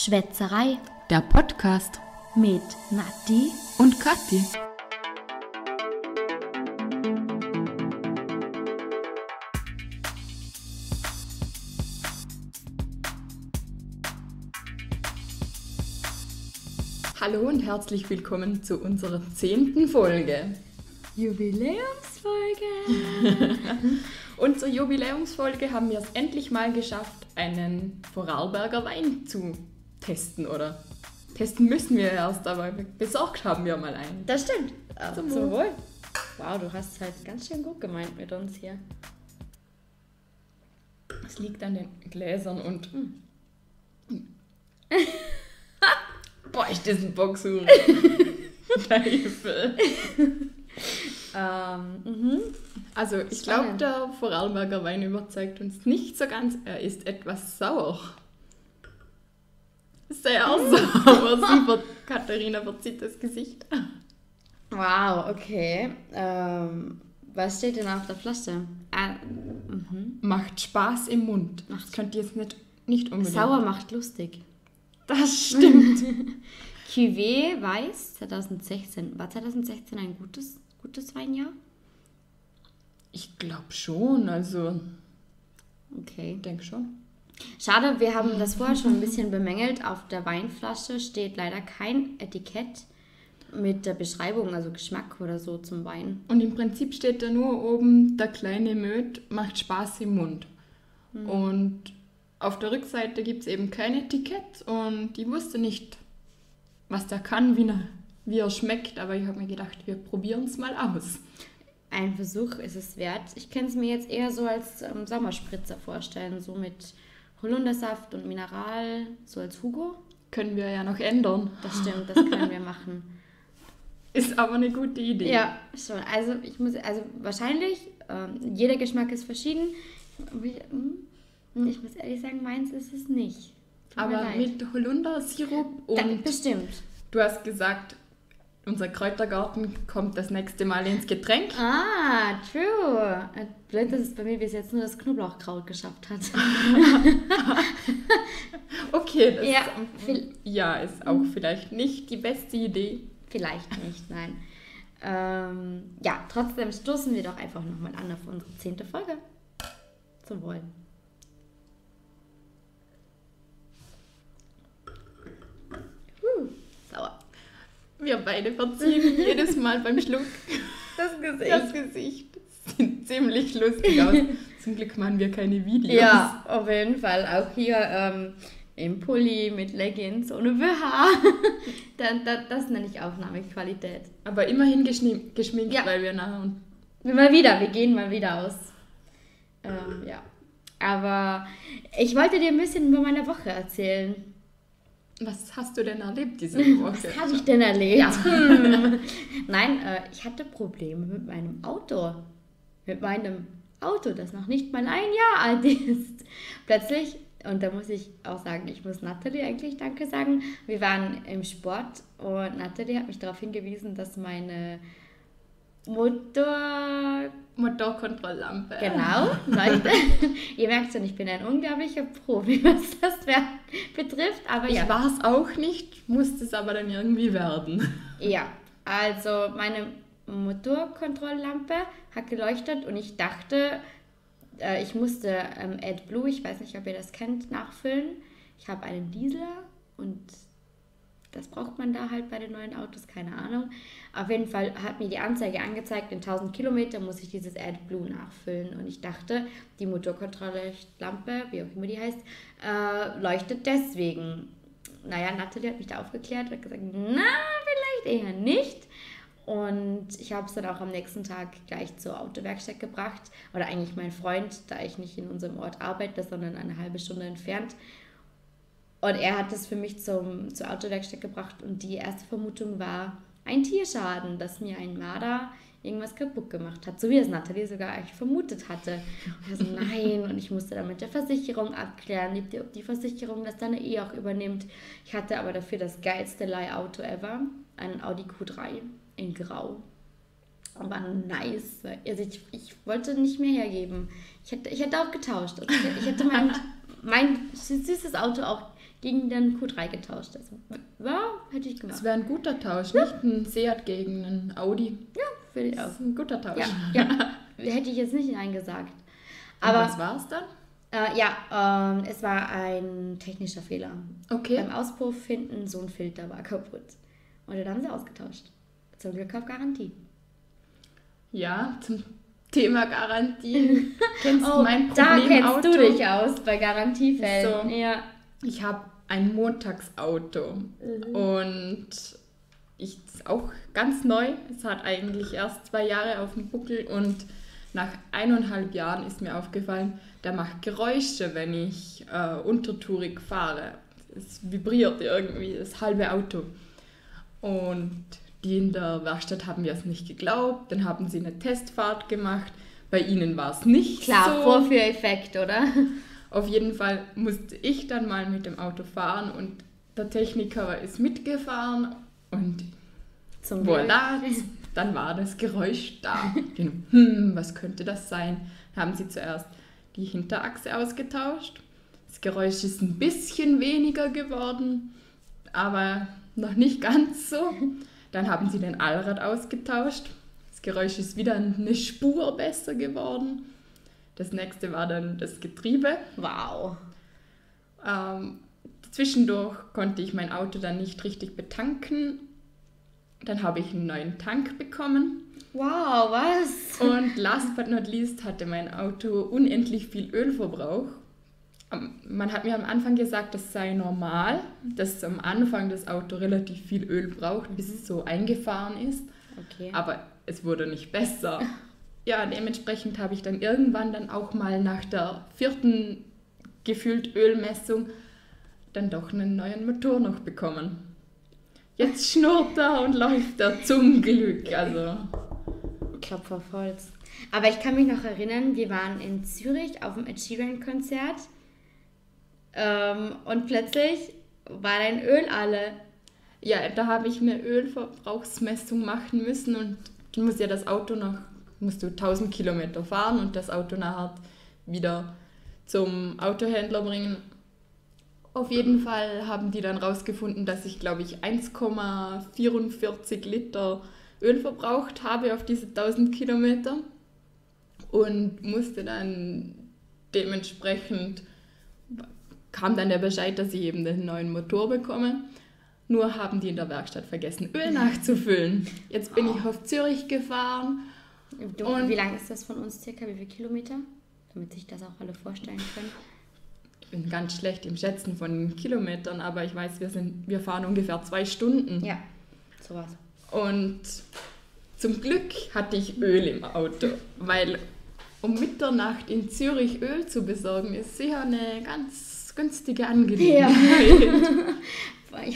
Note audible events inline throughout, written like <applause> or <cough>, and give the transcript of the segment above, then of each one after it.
Schwätzerei Der Podcast mit Nati und Kathi. Hallo und herzlich willkommen zu unserer zehnten Folge. Jubiläumsfolge. <laughs> Und zur Jubiläumsfolge haben wir es endlich mal geschafft, einen Vorarlberger Wein zu testen, oder? Testen müssen wir erst, aber besorgt haben wir mal einen. Das stimmt. Äh, Zum Zum Wohl. Wohl. Wow, du hast es halt ganz schön gut gemeint mit uns hier. Es liegt an den Gläsern und. <laughs> Boah, ich diesen Boxhuren. Teufel. <laughs> <laughs> Ähm, mhm. Also, ich glaube, der Vorarlberger Wein überzeugt uns nicht so ganz. Er ist etwas sauer. Sehr sauer. <laughs> Sie ver Katharina verzieht das Gesicht. Wow, okay. Ähm, was steht denn auf der Flasche? Ah, mhm. Macht Spaß im Mund. Das könnt ihr jetzt nicht, nicht unbedingt. Sauer macht lustig. Das stimmt. <laughs> <laughs> Cuvée Weiß 2016. War 2016 ein gutes, gutes Weinjahr? Ich glaube schon, also. Okay. Ich denke schon. Schade, wir haben das vorher schon ein bisschen bemängelt. Auf der Weinflasche steht leider kein Etikett mit der Beschreibung, also Geschmack oder so zum Wein. Und im Prinzip steht da nur oben, der kleine Möd macht Spaß im Mund. Und auf der Rückseite gibt es eben kein Etikett und ich wusste nicht, was der kann, wie er, wie er schmeckt, aber ich habe mir gedacht, wir probieren es mal aus. Ein Versuch ist es wert. Ich kann es mir jetzt eher so als ähm, Sommerspritzer vorstellen, so mit Holundersaft und Mineral, so als Hugo. Können wir ja noch ändern. Das stimmt, das können wir machen. <laughs> Ist aber eine gute Idee. Ja, schon. Also ich muss, also wahrscheinlich, ähm, jeder Geschmack ist verschieden. Ich, hm, ich muss ehrlich sagen, meins ist es nicht. Tut Aber mit Holundersirup Da, und bestimmt. du hast gesagt, unser Kräutergarten kommt das nächste Mal ins Getränk. Ah, true. Äh, Blöd, dass es bei mir bis jetzt nur das Knoblauchkraut geschafft hat. <laughs> Okay, das Ja, ist, viel- ja, ist auch vielleicht nicht die beste Idee. Vielleicht nicht, nein. Ähm, ja, trotzdem stoßen wir doch einfach nochmal an auf unsere zehnte Folge. Zum Wohl. Wir beide verziehen jedes Mal beim Schluck Das das Gesicht. Sieht ziemlich lustig aus. Zum Glück machen wir keine Videos. Ja, auf jeden Fall. Auch hier ähm, im Pulli mit Leggings ohne BH. dann, dann, das nenne ich Aufnahmequalität. Aber immerhin geschmi- geschminkt, Ja. weil wir nachher. und- Mal wieder, wir gehen mal wieder aus. Ähm, ja. Aber ich wollte dir ein bisschen über meine Woche erzählen. Was hast du denn erlebt diese <laughs> Woche? Was habe ich denn erlebt? Ja. Hm. <laughs> Nein, äh, ich hatte Probleme mit meinem Auto. Mit meinem Auto, das noch nicht mal ein Jahr alt ist. <laughs> Plötzlich, und da muss ich auch sagen, ich muss Natalie eigentlich Danke sagen. Wir waren im Sport und Natalie hat mich darauf hingewiesen, dass meine Motor Motorkontrolllampe. Genau, leuchtet. <laughs> Ihr merkt schon, ich bin ein unglaublicher Profi, <laughs> was das betrifft. Aber Ich ja, war es auch nicht, musste es aber dann irgendwie werden. <laughs> ja, also meine Motorkontrolllampe hat geleuchtet und ich dachte, äh, ich musste ähm, AdBlue, ich weiß nicht, ob ihr das kennt, nachfüllen. Ich habe einen Diesel und das braucht man da halt bei den neuen Autos, keine Ahnung. Auf jeden Fall hat mir die Anzeige angezeigt, in 1000 Kilometer muss ich dieses AdBlue nachfüllen. Und ich dachte, die Motorkontrolllampe, wie auch immer die heißt, äh, leuchtet deswegen. Naja, Natalie hat mich da aufgeklärt und gesagt, na, vielleicht eher nicht. Und ich habe es dann auch am nächsten Tag gleich zur Autowerkstatt gebracht. Oder eigentlich mein Freund, da ich nicht in unserem Ort arbeite, sondern eine halbe Stunde entfernt. Und er hat es für mich zum, zur Autowerkstatt gebracht und die erste Vermutung war ein Tierschaden, dass mir ein Marder irgendwas kaputt gemacht hat. So wie es Nathalie sogar eigentlich vermutet hatte. Und so, <laughs> nein, und ich musste dann mit der Versicherung abklären, ob- ob die Versicherung das dann eh auch übernimmt. Ich hatte aber dafür das geilste Leihauto ever, einen Audi Q3 in Grau. Aber nice. Also ich, ich wollte nicht mehr hergeben. Ich hätte, ich hätte auch getauscht. Also ich, ich hätte mein, mein süßes Auto auch gegen den Q3 getauscht. Also, ja, hätte ich gemacht. Das wäre ein guter Tausch, ja. nicht ein Seat gegen einen Audi. Ja, finde ich auch. Das ist ein guter Tausch. Ja, ja. <laughs> hätte ich jetzt nicht eingesagt. Aber, Und was war es dann? Äh, ja, ähm, es war ein technischer Fehler. Okay. Beim Auspuff hinten so ein Filter war kaputt. Und dann haben sie ausgetauscht. Zum Glück auf Garantie. Ja, zum Thema Garantie. <laughs> kennst du oh, mein Problem Da kennst Auto? du dich aus bei Garantiefällen. So, ja. Ich habe ein Montagsauto mhm. und ich auch ganz neu. Es hat eigentlich erst zwei Jahre auf dem Buckel und nach eineinhalb Jahren ist mir aufgefallen, der macht Geräusche, wenn ich äh, untertourig fahre. Es vibriert irgendwie das halbe Auto. Und die in der Werkstatt haben mir es nicht geglaubt. Dann haben sie eine Testfahrt gemacht. Bei ihnen war es nicht Klar, so. Vorführeffekt, oder? Auf jeden Fall musste ich dann mal mit dem Auto fahren und der Techniker ist mitgefahren und Zum voilà, dann war das Geräusch da. hm, was könnte das sein? Haben sie zuerst die Hinterachse ausgetauscht. Das Geräusch ist ein bisschen weniger geworden, aber noch nicht ganz so. Dann haben sie den Allrad ausgetauscht. Das Geräusch ist wieder eine Spur besser geworden. Das nächste war dann das Getriebe. Wow. Ähm, zwischendurch konnte ich mein Auto dann nicht richtig betanken. Dann habe ich einen neuen Tank bekommen. Wow, was? Und last but not least hatte mein Auto unendlich viel Ölverbrauch. Man hat mir am Anfang gesagt, das sei normal, dass am Anfang das Auto relativ viel Öl braucht, bis es so eingefahren ist. Okay. Aber es wurde nicht besser. <laughs> Ja, dementsprechend habe ich dann irgendwann dann auch mal nach der vierten gefühlt Ölmessung dann doch einen neuen Motor noch bekommen. Jetzt schnurrt er und läuft er zum Glück. Also. Klopf auf Holz. Aber ich kann mich noch erinnern, wir waren in Zürich auf dem Ed Sheeran-Konzert ähm, und plötzlich war dein Öl alle. Ja, da habe ich eine Ölverbrauchsmessung machen müssen und du musst ja das Auto noch, musst du 1000 Kilometer fahren und das Auto nachher wieder zum Autohändler bringen. Auf jeden Fall haben die dann rausgefunden, dass ich, glaube ich, 1,44 Liter Öl verbraucht habe auf diese 1000 Kilometer und musste dann dementsprechend kam dann der Bescheid, dass ich eben den neuen Motor bekomme. Nur haben die in der Werkstatt vergessen, Öl nachzufüllen. Jetzt bin oh. ich auf Zürich gefahren. Und wie lang ist das von uns circa? Wie viele Kilometer? Damit sich das auch alle vorstellen können. Ich bin ganz schlecht im Schätzen von Kilometern, aber ich weiß, wir, sind, wir fahren ungefähr zwei Stunden. Ja, sowas. Und zum Glück hatte ich Öl im Auto, weil um Mitternacht in Zürich Öl zu besorgen, ist sicher eine ganz günstige Angelegenheit. Ja. <laughs>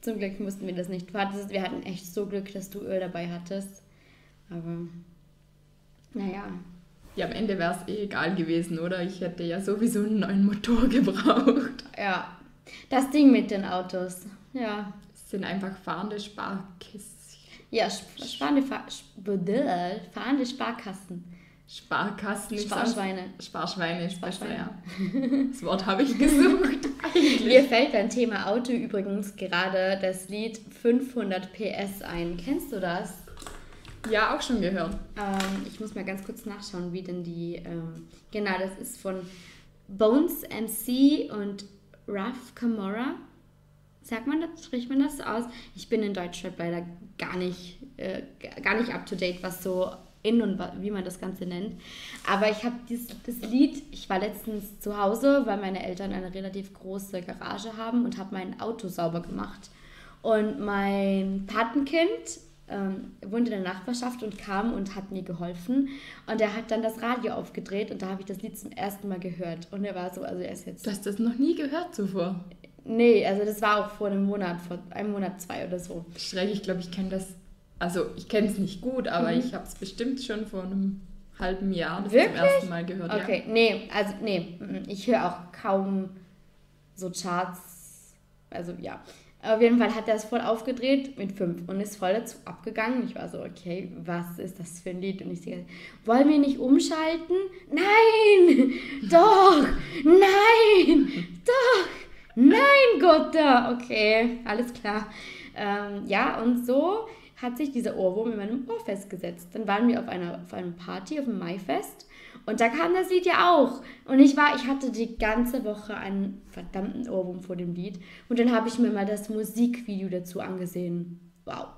Zum Glück mussten wir das nicht. Wir hatten echt so Glück, dass du Öl dabei hattest. Aber naja. Ja, am Ende wäre es eh egal gewesen, oder? Ich hätte ja sowieso einen neuen Motor <laughs> gebraucht. Ja, das Ding mit den Autos. Ja. Es sind einfach fahrende Sparkisten. Ja, fahrende, fahrende Sparkassen. Sparkassen. Sparschweine. Sparschweine ist besser, ja. Das Wort habe ich gesucht. <laughs> Mir fällt beim Thema Auto übrigens gerade das Lied 500 PS ein. Kennst du das? Ja, auch schon gehört. Ähm, ich muss mal ganz kurz nachschauen, wie denn die. Ähm, genau, das ist von Bones MC und Raf Camora. Sagt man das? Spricht man das aus? Ich bin in Deutschland leider gar nicht, äh, gar nicht up to date, was so in und wie man das Ganze nennt. Aber ich habe das Lied, ich war letztens zu Hause, weil meine Eltern eine relativ große Garage haben und habe mein Auto sauber gemacht. Und mein Patenkind ähm, wohnte in der Nachbarschaft und kam und hat mir geholfen. Und er hat dann das Radio aufgedreht und da habe ich das Lied zum ersten Mal gehört. Und er war so, also er ist jetzt. Du hast das noch nie gehört zuvor? Nee, also das war auch vor einem Monat, vor einem Monat, zwei oder so. Schräg, ich glaube, ich kenne das also ich kenne es nicht gut, aber mhm. ich habe es bestimmt schon vor einem halben Jahr das Wirklich? zum ersten Mal gehört. Okay, ja. nee, also nee, ich höre auch kaum so Charts. Also ja. Auf jeden Fall hat er es voll aufgedreht mit fünf und ist voll dazu abgegangen. Ich war so, okay, was ist das für ein Lied? Und ich sage, wollen wir nicht umschalten? Nein! <laughs> Doch! Nein! Doch! Nein, Gott, okay, alles klar. Ähm, ja, und so hat sich dieser Ohrwurm in meinem Ohr festgesetzt. Dann waren wir auf einer, auf einer Party, auf dem Maifest. Und da kam das Lied ja auch. Und ich war, ich hatte die ganze Woche einen verdammten Ohrwurm vor dem Lied. Und dann habe ich mir mal das Musikvideo dazu angesehen. Wow.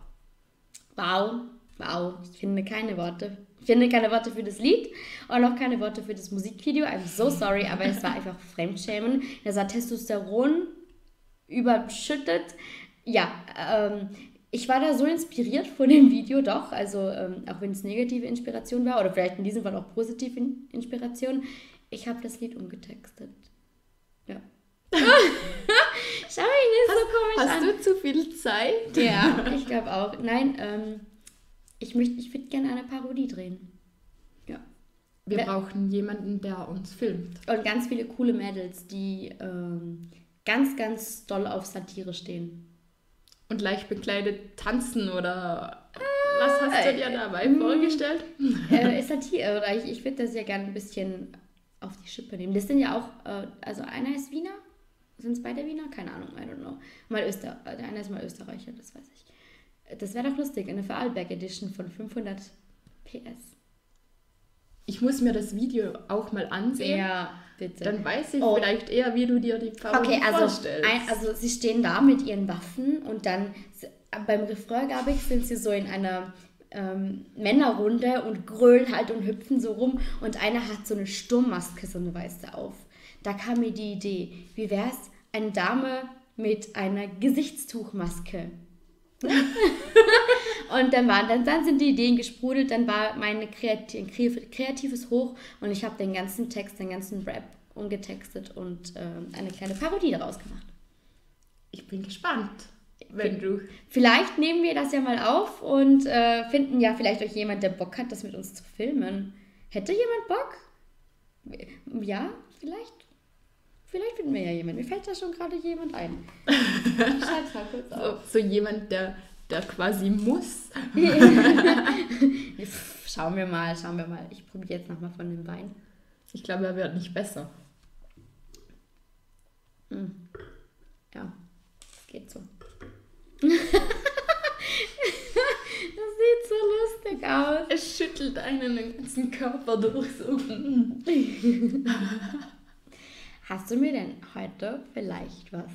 Wow. Wow. Ich finde keine Worte. Ich finde keine Worte für das Lied und auch keine Worte für das Musikvideo. I'm so sorry, aber es war einfach Fremdschämen. Da sah Testosteron überschüttet. Ja, ähm, ich war da so inspiriert von dem Video doch, also ähm, auch wenn es negative Inspiration war oder vielleicht in diesem Fall auch positive Inspiration, ich habe das Lied umgetextet. Ja. <laughs> Schau mich nicht hast, so komisch hast an. Hast du zu viel Zeit? Ja, <laughs> ich glaube auch. Nein, ähm, ich möchte, ich würde gerne eine Parodie drehen. Ja. Wir ja. brauchen jemanden, der uns filmt. Und ganz viele coole Mädels, die ähm, ganz, ganz doll auf Satire stehen. Und leicht bekleidet tanzen oder was hast du dir dabei <laughs> äh, vorgestellt? Äh, Satire, oder ich, ich würde das ja gerne ein bisschen auf die Schippe nehmen. Das sind ja auch, äh, also einer ist Wiener, sind es beide Wiener? Keine Ahnung, I don't know. Mal Öster, der eine ist mal Österreicher, das weiß ich. Das wäre doch lustig, eine Vorarlberg Edition von 500 PS. Ich muss mir das Video auch mal ansehen. Ja, bitte. Dann weiß ich oh. vielleicht eher, wie du dir die Parodie okay, also, vorstellst. Ein, also sie stehen da mit ihren Waffen und dann beim Refrain, glaube ich, sind sie so in einer ähm, Männerrunde und grölen halt und hüpfen so rum und einer hat so eine Sturmmaske, so eine weiße auf. Da kam mir die Idee, wie wäre es, eine Dame mit einer Gesichtstuchmaske <laughs> <laughs> und dann, waren, dann, dann sind die Ideen gesprudelt, dann war mein kreativ, kreatives Hoch und ich habe den ganzen Text, den ganzen Rap umgetextet und äh, eine kleine Parodie daraus gemacht. Ich bin gespannt, wenn du. Vielleicht nehmen wir das ja mal auf und äh, finden ja vielleicht euch jemand, der Bock hat, das mit uns zu filmen. Hätte jemand Bock? Ja, vielleicht. Vielleicht finden wir ja jemanden. Mir fällt da schon gerade jemand ein. <laughs> Schreib's mal kurz auf. So, so jemand, der, der quasi muss. <laughs> schauen wir mal, schauen wir mal. Ich probiere jetzt nochmal von dem Wein. Ich glaube, er wird nicht besser. Hm. Ja, geht so. <laughs> Das sieht so lustig aus. Es schüttelt einen den ganzen Körper durch so. <laughs> Hast du mir denn heute vielleicht was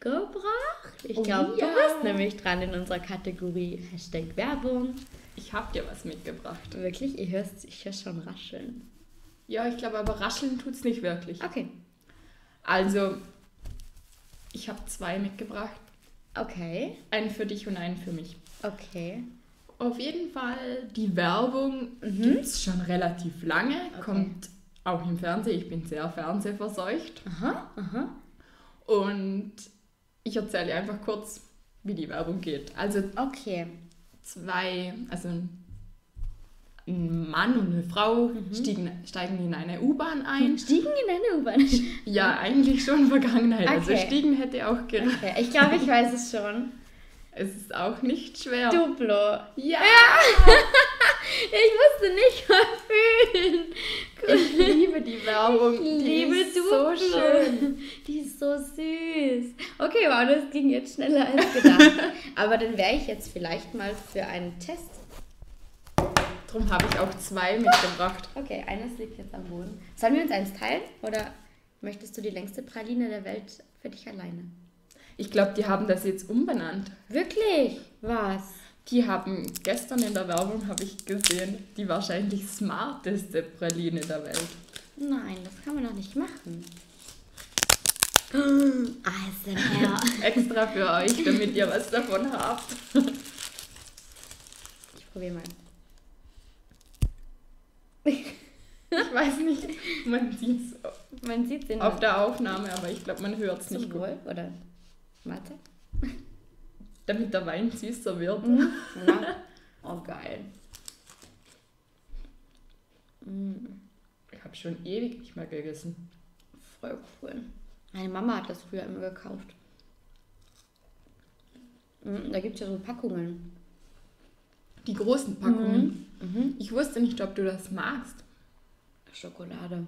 mitgebracht? Ich glaube, oh, ja. du bist nämlich dran in unserer Kategorie Hashtag Werbung. Ich habe dir was mitgebracht. Wirklich? Ich höre ich hör schon rascheln. Ja, ich glaube, aber rascheln tut es nicht wirklich. Okay. Also, ich habe zwei mitgebracht. Okay. Einen für dich und einen für mich. Okay. Auf jeden Fall, die Werbung mhm. gibt es schon relativ lange, okay. kommt auch im Fernsehen. Ich bin sehr fernsehverseucht. Aha, aha. Und ich erzähle einfach kurz, wie die Werbung geht. Also okay. zwei, also ein Mann und eine Frau mhm. stiegen, steigen in eine U-Bahn ein. Stiegen in eine U-Bahn? <laughs> Ja, eigentlich schon Vergangenheit. Also okay. Also stiegen hätte auch gereicht. Okay. Ich glaube, ich weiß es schon. Es ist auch nicht schwer. Duplo. Ja! ja. <laughs> ich musste nicht mal fühlen. Ich liebe die Werbung. Ich liebe die ist Duplo. so schön. Die ist so süß. Okay, wow, das ging jetzt schneller als gedacht. <laughs> Aber dann wäre ich jetzt vielleicht mal für einen Test. Darum habe ich auch zwei mitgebracht. Okay, eines liegt jetzt am Boden. Sollen wir uns eins teilen? Oder möchtest du die längste Praline der Welt für dich alleine? Ich glaube, die haben das jetzt umbenannt. Wirklich? Was? Die haben gestern in der Werbung, habe ich gesehen, die wahrscheinlich smarteste Praline der Welt. Nein, das kann man doch nicht machen. <gasps> ASMR. Extra für euch, damit ihr was davon habt. Ich probiere mal. Ich weiß nicht, man sieht es man sieht's auf der Aufnahme, aber ich glaube, man hört es nicht. Wohl, oder? Warte. Damit der Wein süßer wird. Mhm. <laughs> Oh, geil. Mhm. Ich habe schon ewig nicht mehr gegessen. Voll cool. Meine Mama hat das früher immer gekauft. Mhm, da gibt es ja so Packungen. Die großen Packungen. Mhm. Mhm. Ich wusste nicht, ob du das magst. Schokolade.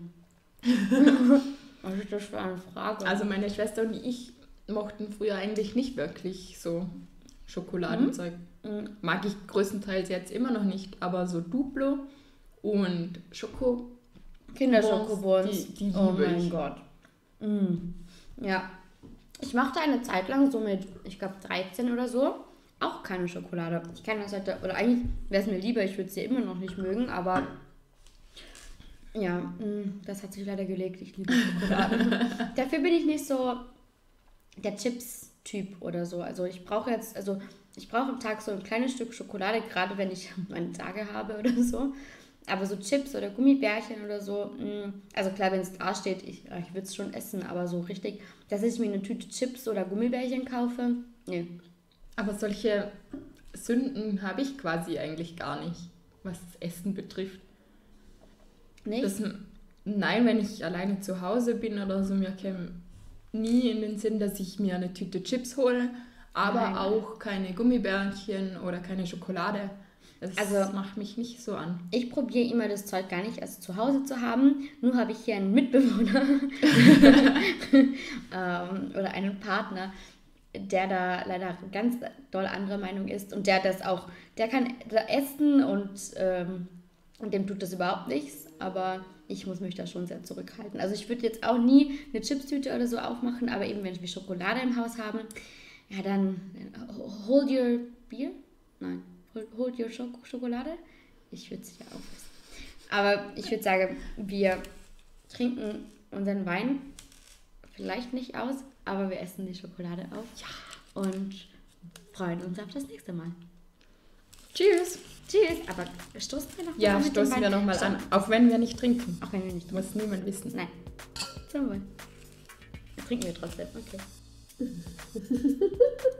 Was <laughs> ist das für eine Frage? Also meine Schwester und ich mochten früher eigentlich nicht wirklich so Schokoladenzeug. Mhm. Mag ich größtenteils jetzt immer noch nicht, aber so Duplo und Schoko. Kinderschokobons. Die- die oh mein ich. Gott. Mm. Ja. Ich machte eine Zeit lang so mit, ich glaube 13 oder so, auch keine Schokolade. Ich kann das heute, oder eigentlich wäre es mir lieber, ich würde sie immer noch nicht mögen, aber ja, mm, das hat sich leider gelegt. Ich liebe Schokolade. <laughs> Dafür bin ich nicht so der Chips-Typ oder so. Also ich brauche jetzt, also ich brauche am Tag so ein kleines Stück Schokolade, gerade wenn ich <laughs> meine Tage habe oder so. Aber so Chips oder Gummibärchen oder so, mh, also klar, wenn es da steht, ich, ja, ich würde es schon essen, aber so richtig, dass ich mir eine Tüte Chips oder Gummibärchen kaufe, nee. Aber solche Sünden habe ich quasi eigentlich gar nicht, was das Essen betrifft. Nicht? Das, nein, wenn ich alleine zu Hause bin oder so, mir käme nie in den Sinn, dass ich mir eine Tüte Chips hole, aber Nein. auch keine Gummibärchen oder keine Schokolade. Das Also- macht mich nicht so an. Ich probiere immer das Zeug gar nicht erst zu Hause zu haben. Nur habe ich hier einen Mitbewohner <laughs> ähm, oder einen Partner, der da leider ganz doll andere Meinung ist und der das auch, der kann da essen und, ähm, und dem tut das überhaupt nichts, aber ich muss mich da schon sehr zurückhalten. Also ich würde jetzt auch nie eine Chipstüte oder so aufmachen, aber eben wenn wir Schokolade im Haus haben, ja dann äh, hold your beer? Nein, hold, hold your Schok Schokolade? Ich würde es ja aufessen. Aber ich würde sagen, wir trinken unseren Wein vielleicht nicht aus, aber wir essen die Schokolade auf. Ja. Und freuen uns auf das nächste Mal. Tschüss! Tschüss. Aber stoßen wir noch Ja, mit dem stoßen wir nochmal an, auch wenn wir nicht trinken. Auch wenn wir nicht trinken. Muss niemand wissen. Nein. Zum Wohl. Trinken wir trotzdem. Okay. <laughs>